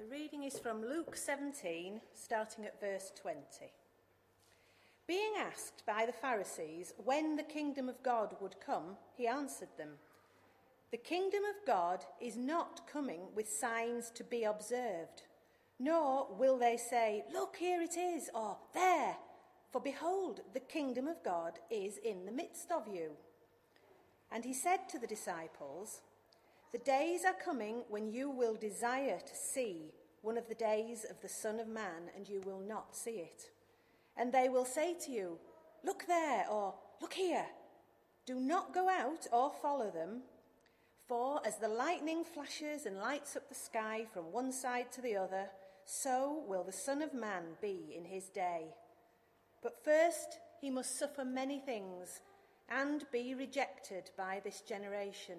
The reading is from Luke 17, starting at verse 20. Being asked by the Pharisees when the kingdom of God would come, he answered them The kingdom of God is not coming with signs to be observed, nor will they say, Look, here it is, or there, for behold, the kingdom of God is in the midst of you. And he said to the disciples, The days are coming when you will desire to see one of the days of the Son of Man, and you will not see it. And they will say to you, Look there, or Look here. Do not go out or follow them. For as the lightning flashes and lights up the sky from one side to the other, so will the Son of Man be in his day. But first he must suffer many things and be rejected by this generation.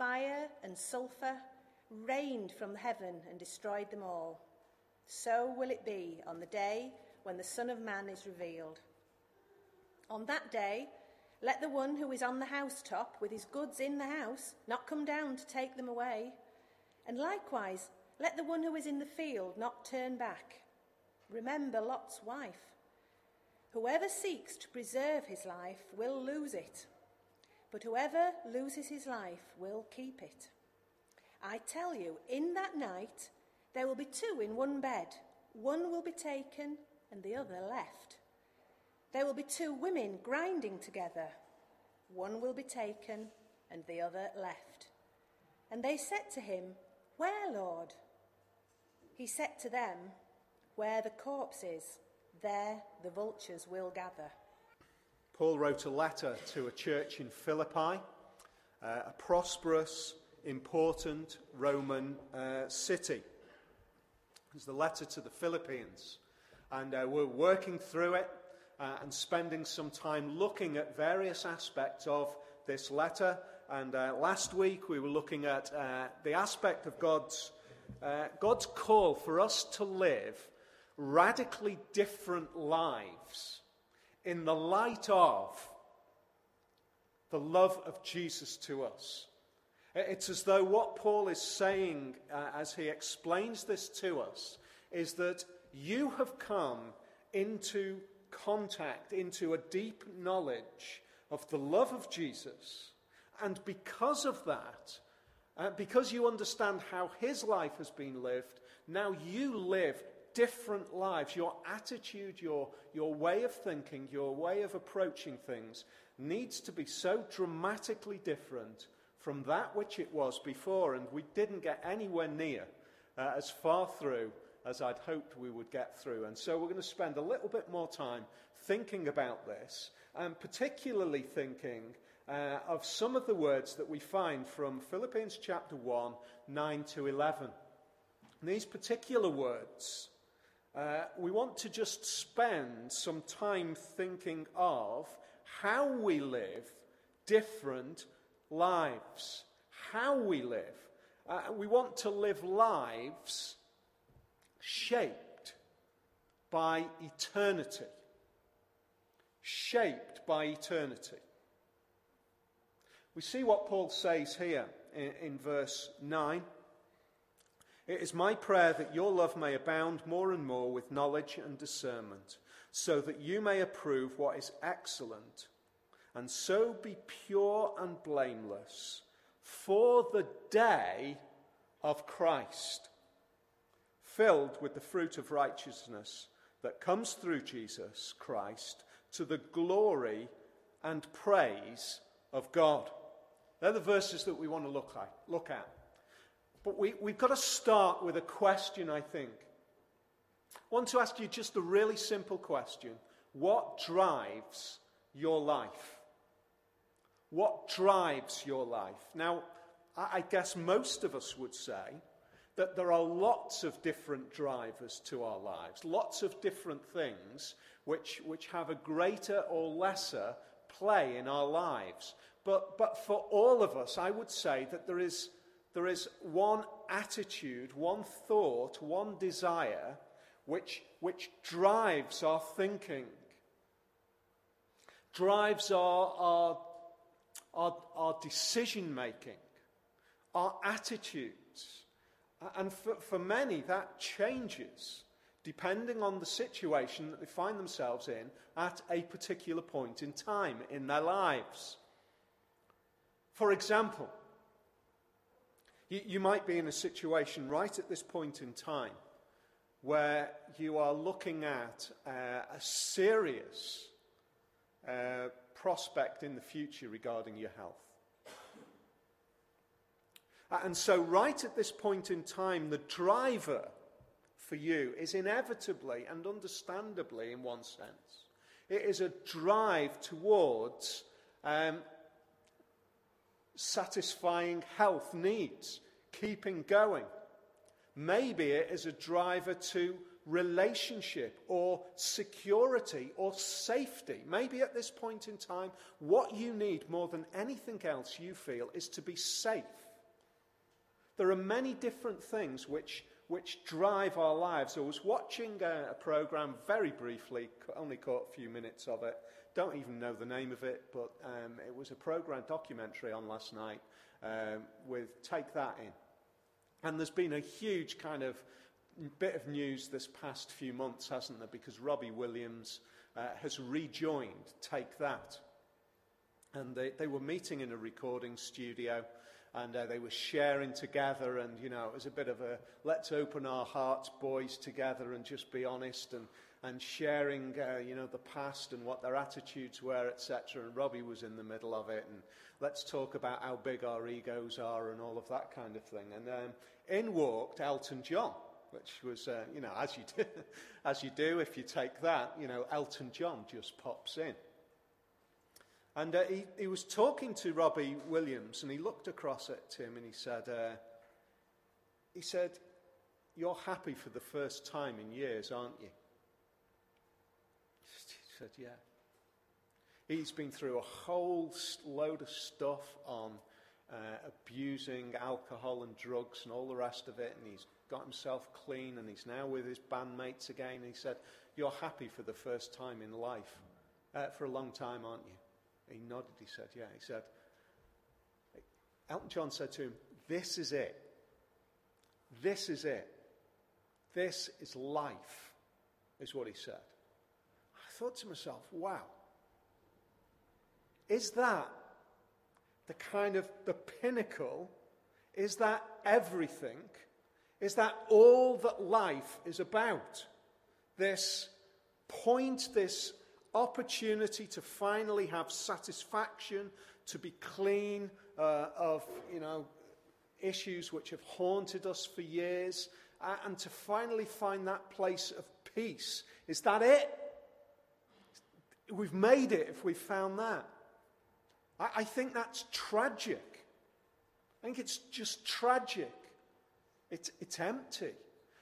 fire and sulphur rained from heaven and destroyed them all. So will it be on the day when the Son of Man is revealed. On that day, let the one who is on the housetop with his goods in the house not come down to take them away. And likewise, let the one who is in the field not turn back. Remember Lot's wife. Whoever seeks to preserve his life will lose it, but whoever loses his life will keep it. I tell you, in that night there will be two in one bed. One will be taken and the other left. There will be two women grinding together. One will be taken and the other left. And they said to him, Where, Lord? He said to them, Where the corpse is, there the vultures will gather. Paul wrote a letter to a church in Philippi, uh, a prosperous, important Roman uh, city. It's the letter to the Philippians. And uh, we're working through it uh, and spending some time looking at various aspects of this letter. And uh, last week we were looking at uh, the aspect of God's, God's call for us to live radically different lives in the light of the love of Jesus to us. It's as though what Paul is saying uh, as he explains this to us is that you have come into contact, into a deep knowledge of the love of Jesus. And because of that, uh, because you understand how his life has been lived, now you live different lives. Your attitude, your, your way of thinking, your way of approaching things needs to be so dramatically different from that which it was before. And we didn't get anywhere near uh, as far through as I'd hoped we would get through. And so we're going to spend a little bit more time thinking about this, and particularly thinking uh, of some of the words that we find from Philippians chapter 1, 9 to 11. And these particular words, uh, we want to just spend some time thinking of how we live different lives. How we live. Uh, we want to live lives shaped by eternity. Shaped by eternity. We see what Paul says here in, in, verse 9. It is my prayer that your love may abound more and more with knowledge and discernment, so that you may approve what is excellent, and so be pure and blameless for the day of Christ filled with the fruit of righteousness that comes through Jesus Christ to the glory and praise of God. They're the verses that we want to look at. Look at. But we, we've got to start with a question, I think. I want to ask you just a really simple question. What drives your life? What drives your life? Now, I guess most of us would say that there are lots of different drivers to our lives, lots of different things which, which have a greater or lesser play in our lives. But, but for all of us, I would say that there is, there is one attitude, one thought, one desire which, which drives our thinking, drives our, our, our, our decision making, our attitudes. And for, for many, that changes depending on the situation that they find themselves in at a particular point in time in their lives. For example, you, you might be in a situation right at this point in time where you are looking at uh, a serious uh, prospect in the future regarding your health. And so, right at this point in time, the driver for you is inevitably and understandably, in one sense, it is a drive towards um, satisfying health needs, keeping going. Maybe it is a driver to relationship or security or safety. Maybe at this point in time, what you need more than anything else you feel is to be safe. There are many different things which, which drive our lives. I was watching a, a program very briefly, only caught a few minutes of it. Don't even know the name of it, but um, it was a program documentary on last night um, with Take That In. And there's been a huge kind of bit of news this past few months, hasn't there? Because Robbie Williams uh, has rejoined Take That. And they, they were meeting in a recording studio and uh, they were sharing together. And, you know, it was a bit of a let's open our hearts, boys, together and just be honest and, and sharing, uh, you know, the past and what their attitudes were, etc. And Robbie was in the middle of it. And let's talk about how big our egos are and all of that kind of thing. And um, in walked Elton John which was, uh, you know, as you, do, as you do if you take that, you know, Elton John just pops in. And uh, he, he was talking to Robbie Williams, and he looked across at him and he said, uh, he said, you're happy for the first time in years, aren't you? Said, yeah. He's been through a whole load of stuff on uh, abusing alcohol and drugs and all the rest of it, and he's got himself clean and he's now with his bandmates again. And he said, You're happy for the first time in life. Uh, for a long time, aren't you? He nodded. He said, Yeah. He said, Elton John said to him, This is it. This is it. This is life, is what he said. Thought to myself, wow. Is that the kind of the pinnacle? Is that everything is that all that life is about? This point, this opportunity to finally have satisfaction, to be clean uh, of, you know, issues which have haunted us for years, uh, and to finally find that place of peace. Is that it? We've made it if we've found that. I, I think that's tragic. I think it's just tragic. It's, it's empty.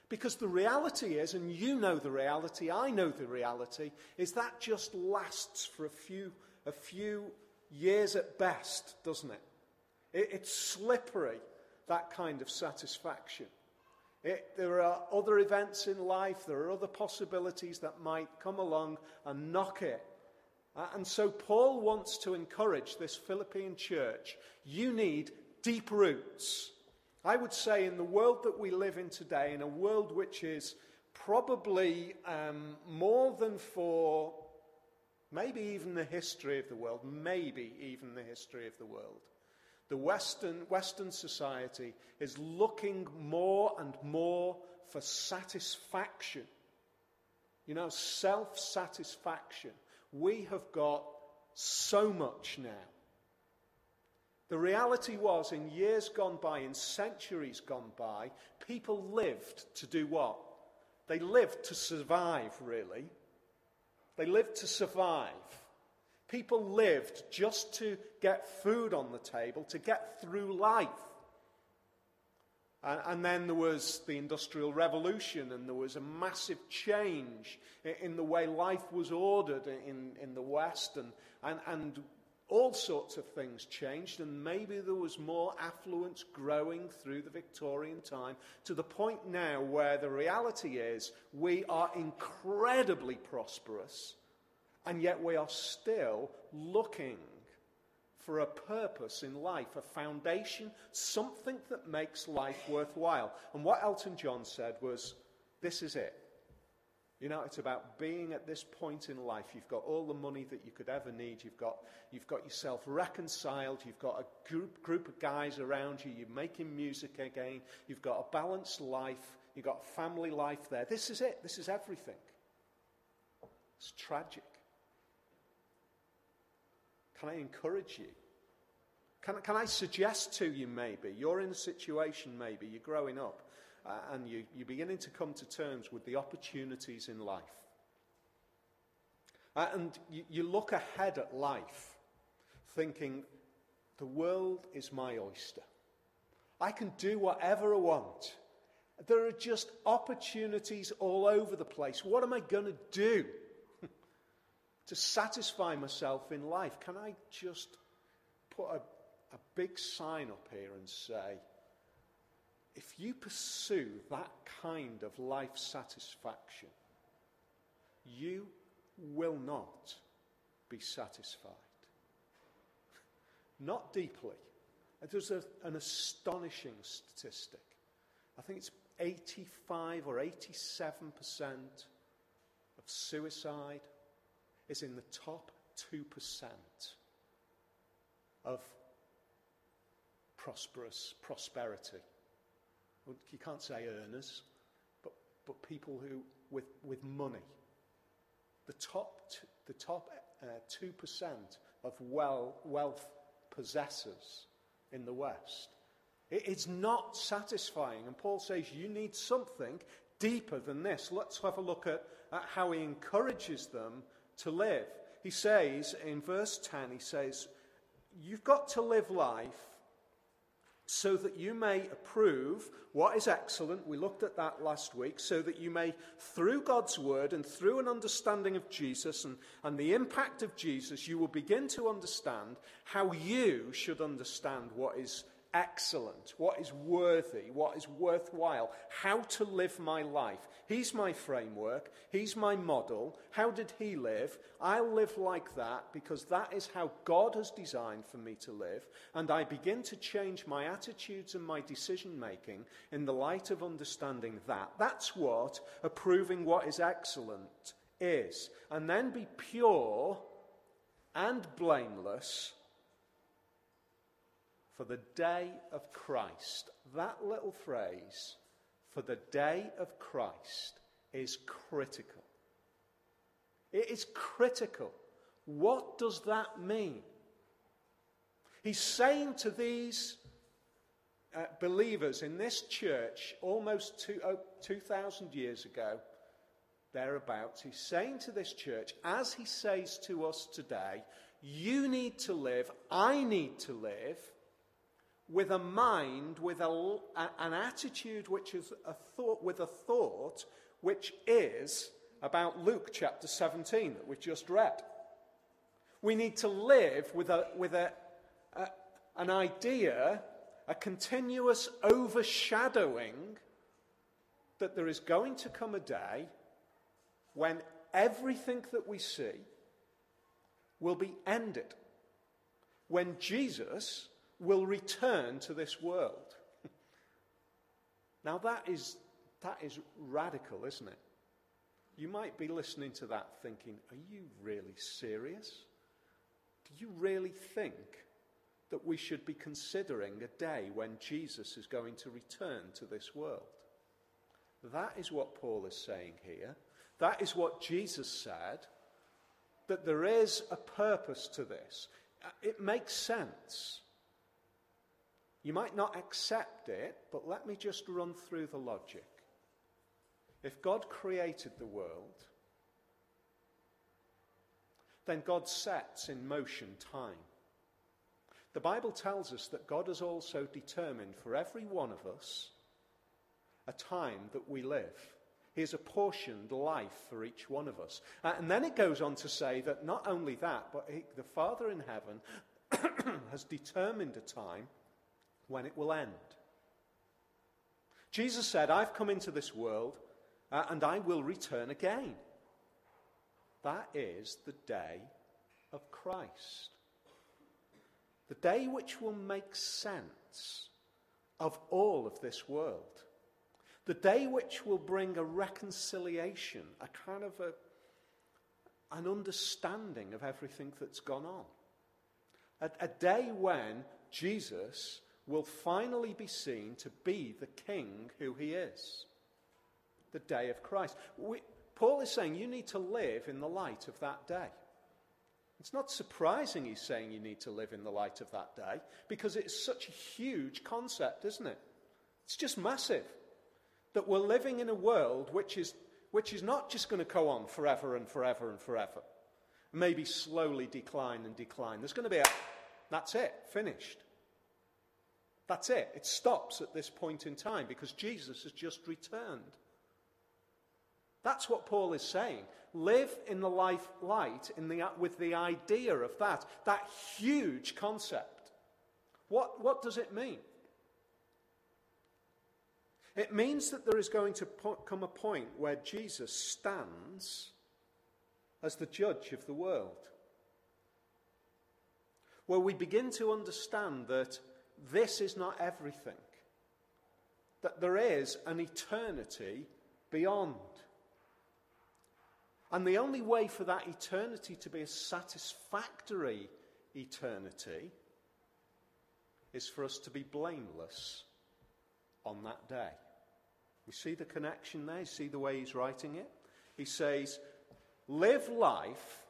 Because the reality is, and you know the reality, I know the reality, is that just lasts for a few, a few years at best, doesn't it? it it's slippery, that kind of satisfaction. It, there are other events in life, there are other possibilities that might come along and knock it. Uh, and so Paul wants to encourage this Philippian church you need deep roots. I would say, in the world that we live in today, in a world which is probably um, more than for maybe even the history of the world, maybe even the history of the world, the Western, Western society is looking more and more for satisfaction. You know, self satisfaction. We have got so much now. The reality was, in years gone by, in centuries gone by, people lived to do what? They lived to survive, really. They lived to survive. People lived just to get food on the table, to get through life. And, then there was the Industrial Revolution, and there was a massive change in, in the way life was ordered in, in the West, and, and, and all sorts of things changed, and maybe there was more affluence growing through the Victorian time to the point now where the reality is we are incredibly prosperous, and yet we are still looking for a purpose in life, a foundation, something that makes life worthwhile. And what Elton John said was, This is it. You know, it's about being at this point in life. You've got all the money that you could ever need. You've got, you've got yourself reconciled. You've got a group, group of guys around you. You're making music again. You've got a balanced life. You've got family life there. This is it. This is everything. It's tragic. Can I encourage you? Can, can I suggest to you, maybe, you're in a situation, maybe, you're growing up, uh, and you, you're beginning to come to terms with the opportunities in life. Uh, and you, you look ahead at life thinking, the world is my oyster. I can do whatever I want. There are just opportunities all over the place. What am I going to do? To satisfy myself in life? Can I just put a, a big sign up here and say, if you pursue that kind of life satisfaction, you will not be satisfied. Not deeply. There's a, an astonishing statistic. I think it's 85 or 87% of suicide is in the top 2% of prosperous prosperity. You can't say earners, but, but people who, with, with money. The top, t- the top uh, 2% of well, wealth possessors in the West. It, it's not satisfying. And Paul says you need something deeper than this. Let's have a look at, at how he encourages them to live. He says in verse 10, he says, You've got to live life so that you may approve what is excellent. We looked at that last week. So that you may, through God's word and through an understanding of Jesus and, and the impact of Jesus, you will begin to understand how you should understand what is excellent, what is worthy, what is worthwhile, how to live my life. He's my framework, He's my model. How did He live? I'll live like that because that is how God has designed for me to live. And I begin to change my attitudes and my decision making in the light of understanding that. That's what approving what is excellent is. And then be pure and blameless for the day of Christ. That little phrase, for the day of Christ, is critical. It is critical. What does that mean? He's saying to these uh, believers in this church almost two, oh, 2,000 years ago, thereabouts, he's saying to this church, as he says to us today, you need to live, I need to live with a mind, with a, an attitude which is a thought, with a thought which is about Luke chapter 17 that we just read. We need to live with, a, with a, a, an idea, a continuous overshadowing that there is going to come a day when everything that we see will be ended. When Jesus will return to this world. now, that is, that is radical, isn't it? You might be listening to that thinking, are you really serious? Do you really think that we should be considering a day when Jesus is going to return to this world? That is what Paul is saying here. That is what Jesus said, that there is a purpose to this. It makes sense. You might not accept it, but let me just run through the logic. If God created the world, then God sets in motion time. The Bible tells us that God has also determined for every one of us a time that we live. He has apportioned life for each one of us. Uh, and then it goes on to say that not only that, but he, the Father in heaven has determined a time when it will end. Jesus said, I've come into this world uh, and I will return again. That is the day of Christ. The day which will make sense of all of this world. The day which will bring a reconciliation, a kind of a, an understanding of everything that's gone on. A, a day when Jesus will finally be seen to be the king who he is. The day of Christ. We, Paul is saying you need to live in the light of that day. It's not surprising he's saying you need to live in the light of that day because it's such a huge concept, isn't it? It's just massive that we're living in a world which is, which is not just going to go on forever and forever and forever, maybe slowly decline and decline. There's going to be a, that's it, finished. That's it. It stops at this point in time because Jesus has just returned. That's what Paul is saying. Live in the life light in the, with the idea of that, that huge concept. What, what does it mean? It means that there is going to po- come a point where Jesus stands as the judge of the world. Where we begin to understand that this is not everything, that there is an eternity beyond. And the only way for that eternity to be a satisfactory eternity is for us to be blameless on that day. You see the connection there? You see the way he's writing it? He says, Live life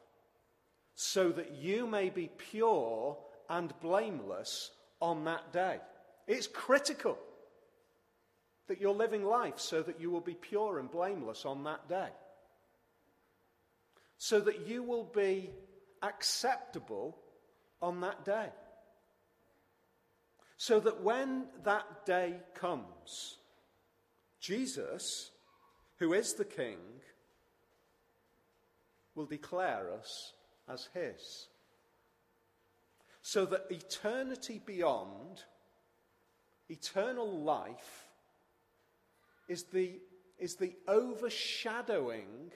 so that you may be pure and blameless on that day. It's critical that you're living life so that you will be pure and blameless on that day. So that you will be acceptable on that day. So that when that day comes, Jesus, who is the King, will declare us as his. So that eternity beyond, eternal life, is the, is the overshadowing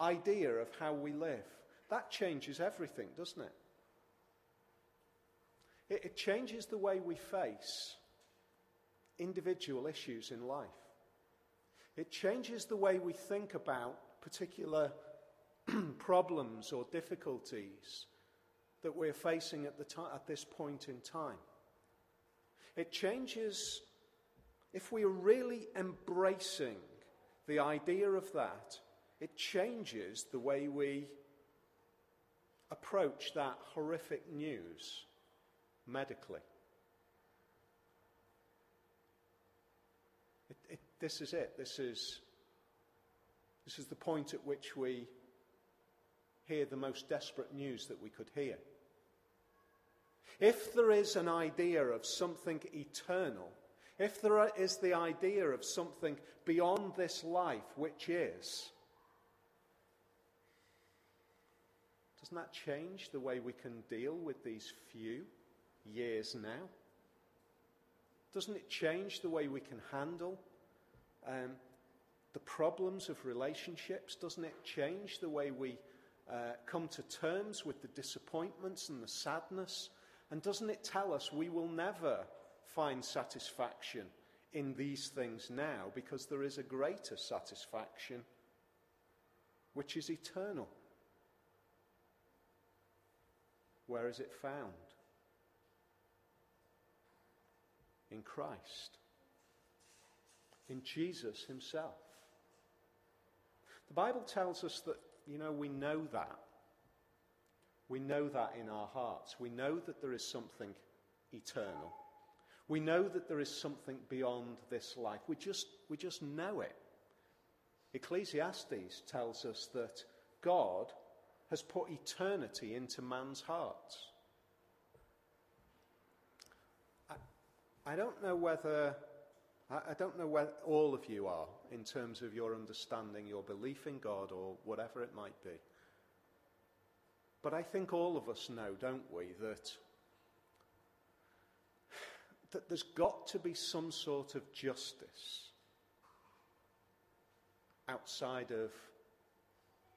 idea of how we live. That changes everything, doesn't it? It, it changes the way we face individual issues in life. It changes the way we think about particular problems or difficulties that we're facing at, the at this point in time. It changes, if we are really embracing the idea of that, it changes the way we approach that horrific news medically. It, it, this is it. This is, this is the point at which we hear the most desperate news that we could hear. If there is an idea of something eternal, if there is the idea of something beyond this life, which is, doesn't that change the way we can deal with these few years now? Doesn't it change the way we can handle um, the problems of relationships? Doesn't it change the way we uh, come to terms with the disappointments and the sadness and doesn't it tell us we will never find satisfaction in these things now because there is a greater satisfaction which is eternal? Where is it found? In Christ, in Jesus Himself. The Bible tells us that, you know, we know that. We know that in our hearts. We know that there is something eternal. We know that there is something beyond this life. We just, we just know it. Ecclesiastes tells us that God has put eternity into man's hearts. I, I don't know whether, I, I don't know where all of you are in terms of your understanding, your belief in God, or whatever it might be. But I think all of us know, don't we, that, that there's got to be some sort of justice outside of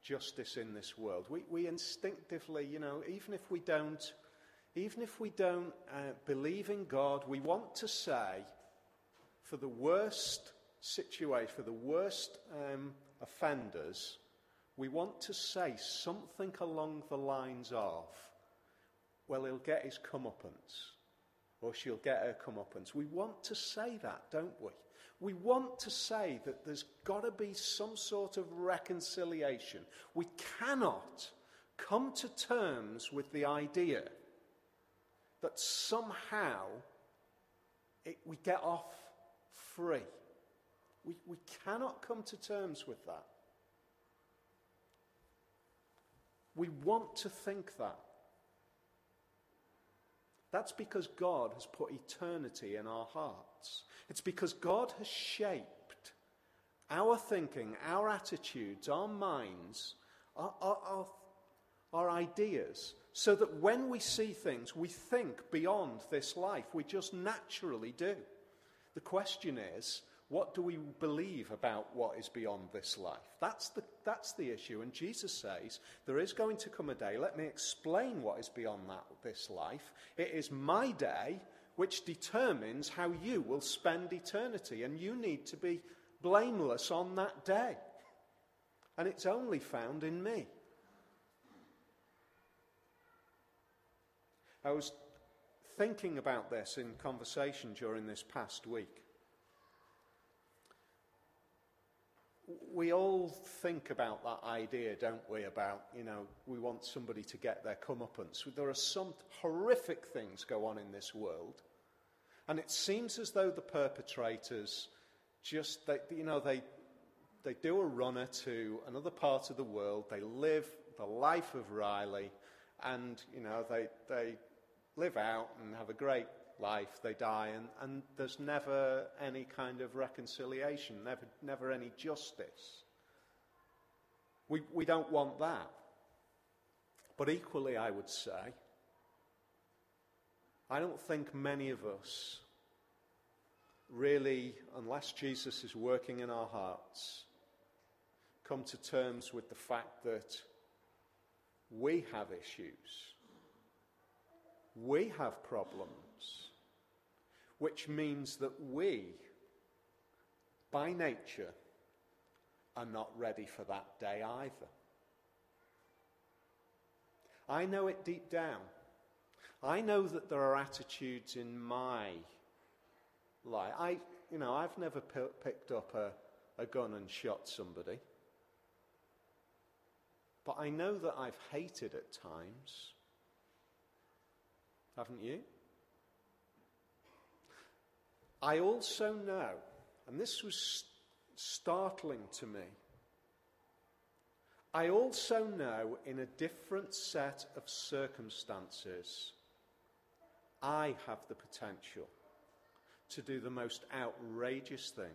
justice in this world. We, we instinctively, you know, even if we don't, even if we don't uh, believe in God, we want to say, for the worst situation, for the worst um, offenders, we want to say something along the lines of, well, he'll get his comeuppance, or she'll get her comeuppance. We want to say that, don't we? We want to say that there's got to be some sort of reconciliation. We cannot come to terms with the idea that somehow it, we get off free. We, we cannot come to terms with that. We want to think that. That's because God has put eternity in our hearts. It's because God has shaped our thinking, our attitudes, our minds, our, our, our, our, ideas, so that when we see things, we think beyond this life. We just naturally do. The question is what do we believe about what is beyond this life? That's the, that's the issue. And Jesus says, There is going to come a day, let me explain what is beyond that, this life. It is my day which determines how you will spend eternity. And you need to be blameless on that day. And it's only found in me. I was thinking about this in conversation during this past week. We all think about that idea, don't we? About, you know, we want somebody to get their comeuppance. There are some horrific things go on in this world. And it seems as though the perpetrators just, they, you know, they, they do a runner to another part of the world. They live the life of Riley. And, you know, they, they live out and have a great life, they die, and, and there's never any kind of reconciliation, never, never any justice. We, we don't want that. But equally, I would say, I don't think many of us really, unless Jesus is working in our hearts, come to terms with the fact that we have issues. We have problems which means that we, by nature, are not ready for that day either. I know it deep down. I know that there are attitudes in my life. I, you know, I've never p- picked up a, a gun and shot somebody. But I know that I've hated at times. Haven't you? I also know, and this was startling to me, I also know in a different set of circumstances, I have the potential to do the most outrageous things.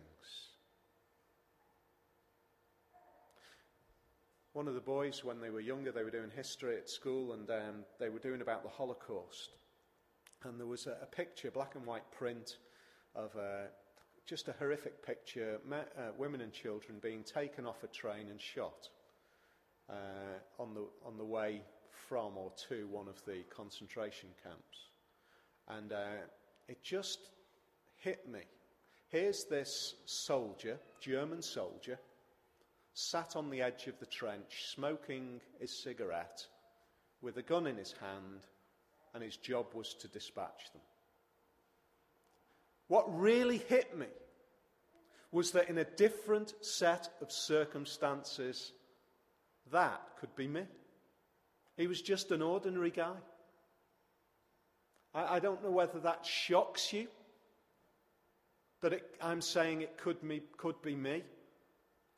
One of the boys, when they were younger, they were doing history at school and um, they were doing about the Holocaust. And there was a, a picture, black and white print, of uh, just a horrific picture uh, women and children being taken off a train and shot uh, on, the, on the way from or to one of the concentration camps. And uh, it just hit me. Here's this soldier, German soldier, sat on the edge of the trench, smoking his cigarette, with a gun in his hand, and his job was to dispatch them. What really hit me was that in a different set of circumstances, that could be me. He was just an ordinary guy. I, I don't know whether that shocks you, that it, I'm saying it could, could be me.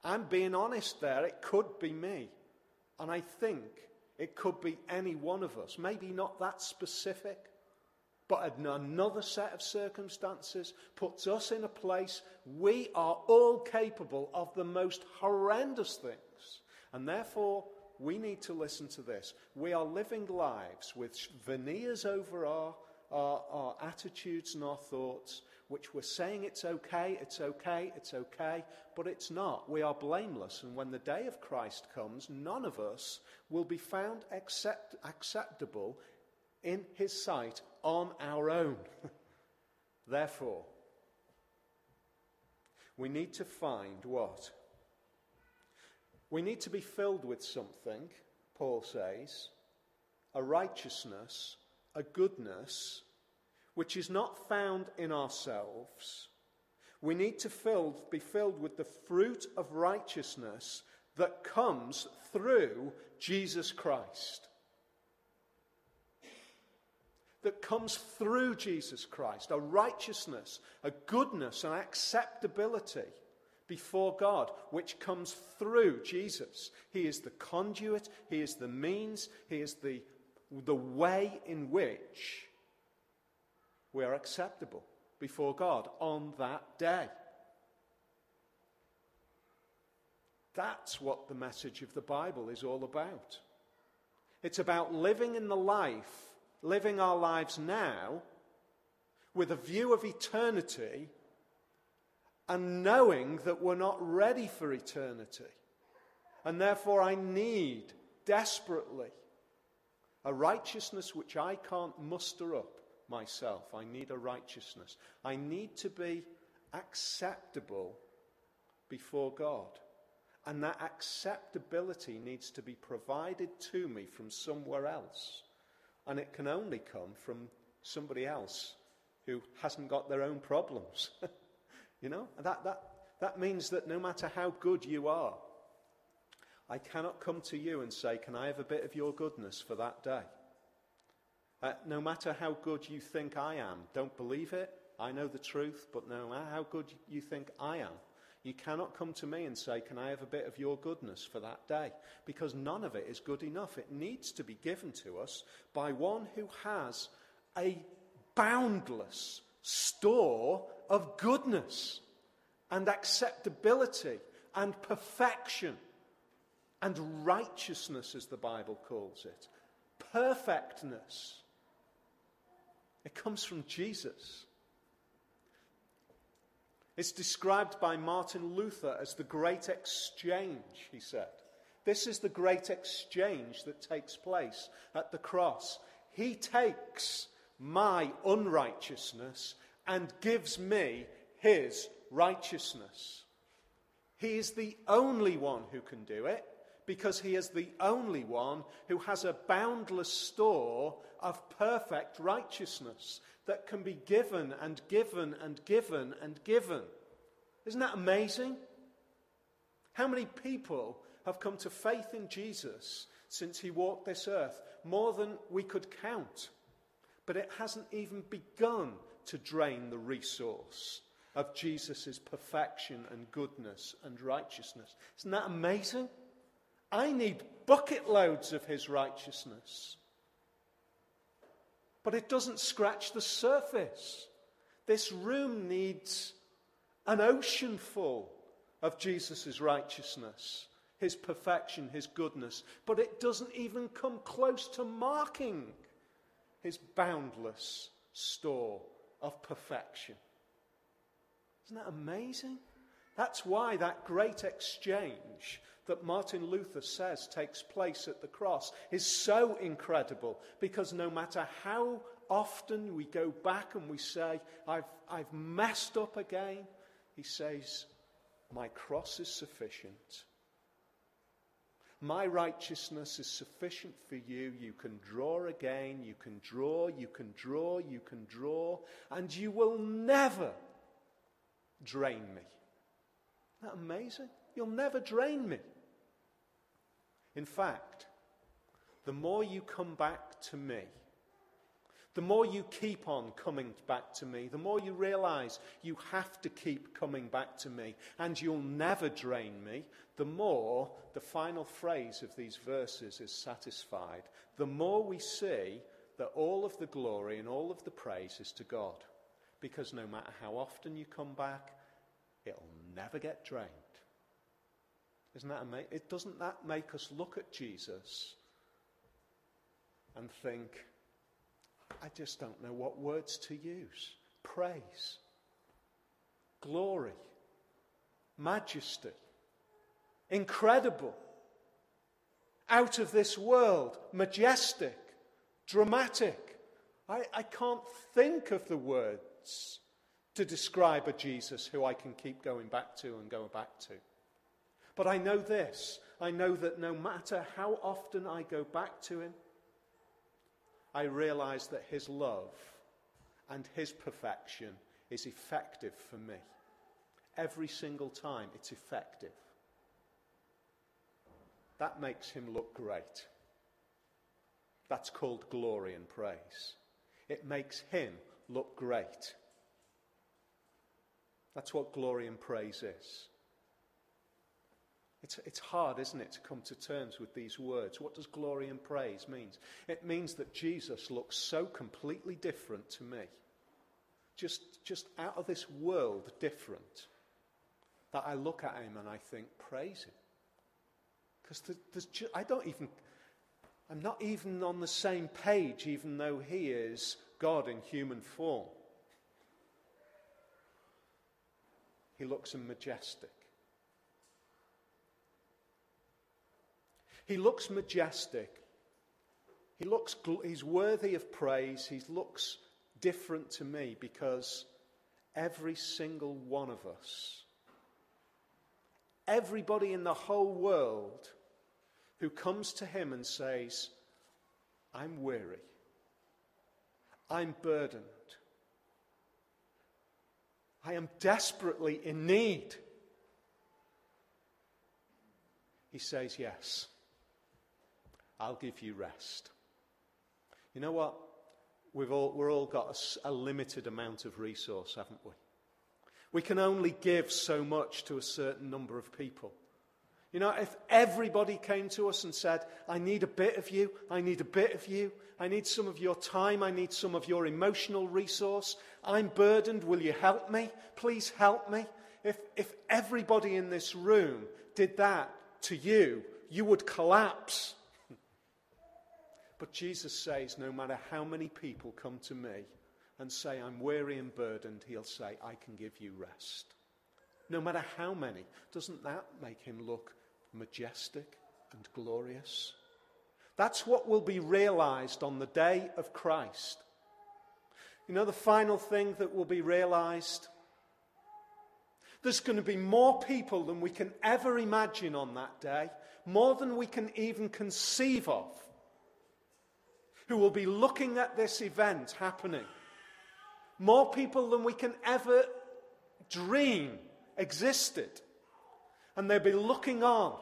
I'm being honest there, it could be me. And I think it could be any one of us, maybe not that specific. But another set of circumstances puts us in a place we are all capable of the most horrendous things. And therefore, we need to listen to this. We are living lives with veneers over our, our, our attitudes and our thoughts, which we're saying it's okay, it's okay, it's okay, but it's not. We are blameless. And when the day of Christ comes, none of us will be found accept, acceptable in his sight on our own. Therefore, we need to find what? We need to be filled with something, Paul says, a righteousness, a goodness, which is not found in ourselves. We need to be filled with the fruit of righteousness that comes through Jesus Christ. That comes through Jesus Christ, a righteousness, a goodness, an acceptability before God, which comes through Jesus. He is the conduit, He is the means, He is the, the way in which we are acceptable before God on that day. That's what the message of the Bible is all about. It's about living in the life, living our lives now with a view of eternity and knowing that we're not ready for eternity. And therefore, I need desperately a righteousness which I can't muster up myself. I need a righteousness. I need to be acceptable before God. And that acceptability needs to be provided to me from somewhere else. And it can only come from somebody else who hasn't got their own problems. You know, that, that, that means that no matter how good you are, I cannot come to you and say, Can I have a bit of your goodness for that day? Uh, no matter how good you think I am, don't believe it. I know the truth, but no matter how good you think I am, you cannot come to me and say, Can I have a bit of your goodness for that day? Because none of it is good enough. It needs to be given to us by one who has a boundless store of goodness and acceptability and perfection and righteousness, as the Bible calls it. Perfectness. It comes from Jesus. It's described by Martin Luther as the great exchange, he said. This is the great exchange that takes place at the cross. He takes my unrighteousness and gives me his righteousness. He is the only one who can do it because he is the only one who has a boundless store of perfect righteousness that can be given and given and given and given. Isn't that amazing? How many people have come to faith in Jesus since he walked this earth? More than we could count. But it hasn't even begun to drain the resource of Jesus' perfection and goodness and righteousness. Isn't that amazing? I need bucket loads of his righteousness. But it doesn't scratch the surface. This room needs an ocean full of Jesus' righteousness, his perfection, his goodness. But it doesn't even come close to marking his boundless store of perfection. Isn't that amazing? That's why that great exchange that Martin Luther says takes place at the cross is so incredible because no matter how often we go back and we say, I've, I've messed up again, he says, My cross is sufficient. My righteousness is sufficient for you. You can draw again, you can draw, you can draw, you can draw, and you will never drain me. Isn't that amazing? You'll never drain me. In fact, the more you come back to me, the more you keep on coming back to me, the more you realize you have to keep coming back to me and you'll never drain me, the more the final phrase of these verses is satisfied. The more we see that all of the glory and all of the praise is to God. Because no matter how often you come back, it'll never get drained. Isn't that amazing? It doesn't that make us look at Jesus and think, I just don't know what words to use. Praise, glory, majesty, incredible, out of this world, majestic, dramatic. I, I can't think of the words to describe a Jesus who I can keep going back to and going back to. But I know this I know that no matter how often I go back to him, I realize that his love and his perfection is effective for me. Every single time, it's effective. That makes him look great. That's called glory and praise. It makes him look great. That's what glory and praise is. It's, it's hard, isn't it, to come to terms with these words. What does glory and praise mean? It means that Jesus looks so completely different to me, just, just out of this world different, that I look at him and I think, praise him. Because ju- I don't even, I'm not even on the same page, even though he is God in human form. He looks majestic. He looks majestic. He looks, he's worthy of praise. He looks different to me because every single one of us, everybody in the whole world who comes to him and says, I'm weary, I'm burdened, I am desperately in need. He says, Yes. I'll give you rest. You know what? We've all, we're all got a, a limited amount of resource, haven't we? We can only give so much to a certain number of people. You know, if everybody came to us and said, I need a bit of you, I need a bit of you, I need some of your time, I need some of your emotional resource, I'm burdened, will you help me? Please help me. If, if everybody in this room did that to you, you would collapse. But Jesus says, no matter how many people come to me and say, I'm weary and burdened, he'll say, I can give you rest. No matter how many. Doesn't that make him look majestic and glorious? That's what will be realized on the day of Christ. You know, the final thing that will be realized? There's going to be more people than we can ever imagine on that day, more than we can even conceive of who will be looking at this event happening. More people than we can ever dream existed. And they'll be looking on.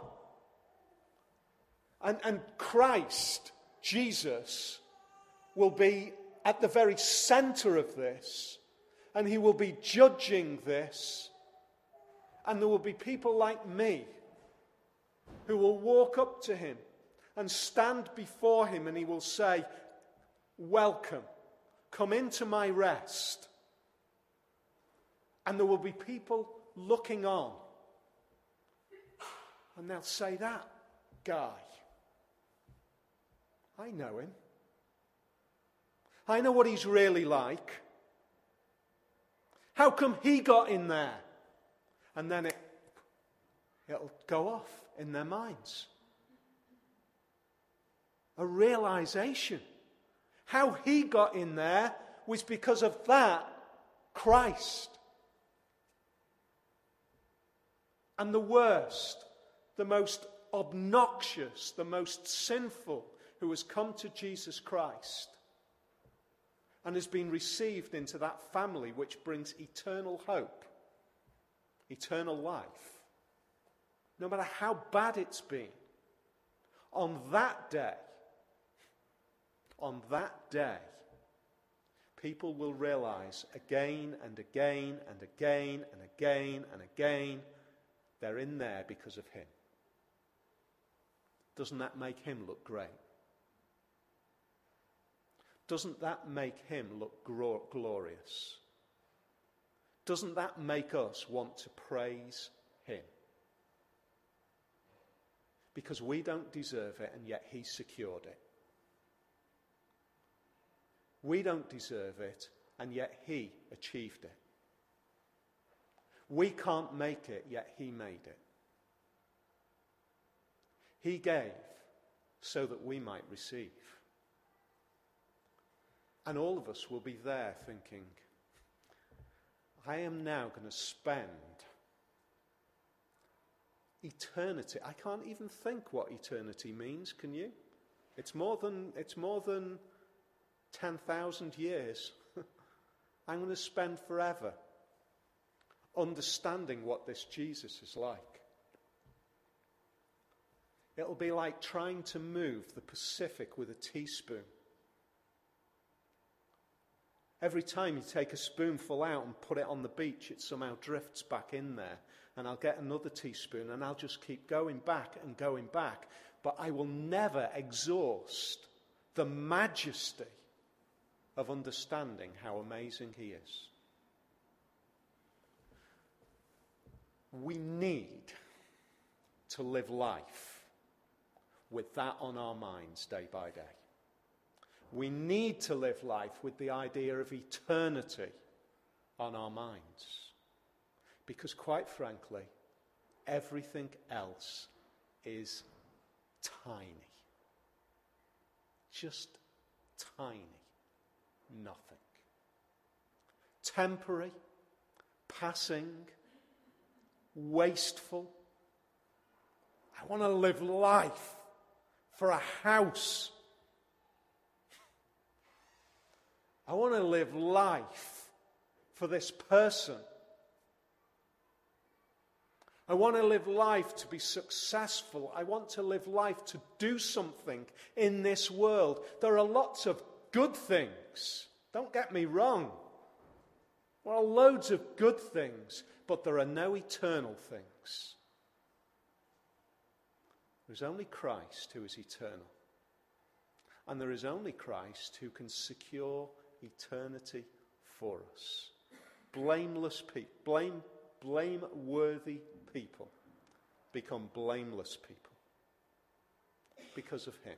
And, and Christ, Jesus, will be at the very center of this. And he will be judging this. And there will be people like me who will walk up to him and stand before him, and he will say, Welcome, come into my rest. And there will be people looking on. And they'll say, That guy, I know him. I know what he's really like. How come he got in there? And then it, it'll go off in their minds a realization. How he got in there was because of that Christ. And the worst, the most obnoxious, the most sinful who has come to Jesus Christ and has been received into that family which brings eternal hope, eternal life. No matter how bad it's been, on that day, on that day, people will realize again and again and again and again and again they're in there because of him. Doesn't that make him look great? doesn't that make him look glorious? Doesn't that make us want to praise him? Because we don't deserve it, and yet he secured it. We don't deserve it, and yet he achieved it. We can't make it, yet he made it. He gave so that we might receive. And all of us will be there thinking, I am now going to spend eternity. I can't even think what eternity means, can you? It's more than, it's more than 10,000 years. I'm going to spend forever understanding what this Jesus is like. It'll be like trying to move the Pacific with a teaspoon. Every time you take a spoonful out and put it on the beach, it somehow drifts back in there. And I'll get another teaspoon and I'll just keep going back and going back. But I will never exhaust the majesty of understanding how amazing He is. We need to live life with that on our minds day by day. We need to live life with the idea of eternity on our minds. Because, quite frankly, everything else is tiny. Just tiny. Nothing. Temporary, passing, wasteful. I want to live life for a house. I want to live life for this person. I want to live life to be successful. I want to live life to do something in this world. There are lots of good things. Don't get me wrong. There are loads of good things, but there are no eternal things. There's only Christ who is eternal. And there is only Christ who can secure eternity for us. Blameless people, blame, blameworthy people become blameless people because of Him.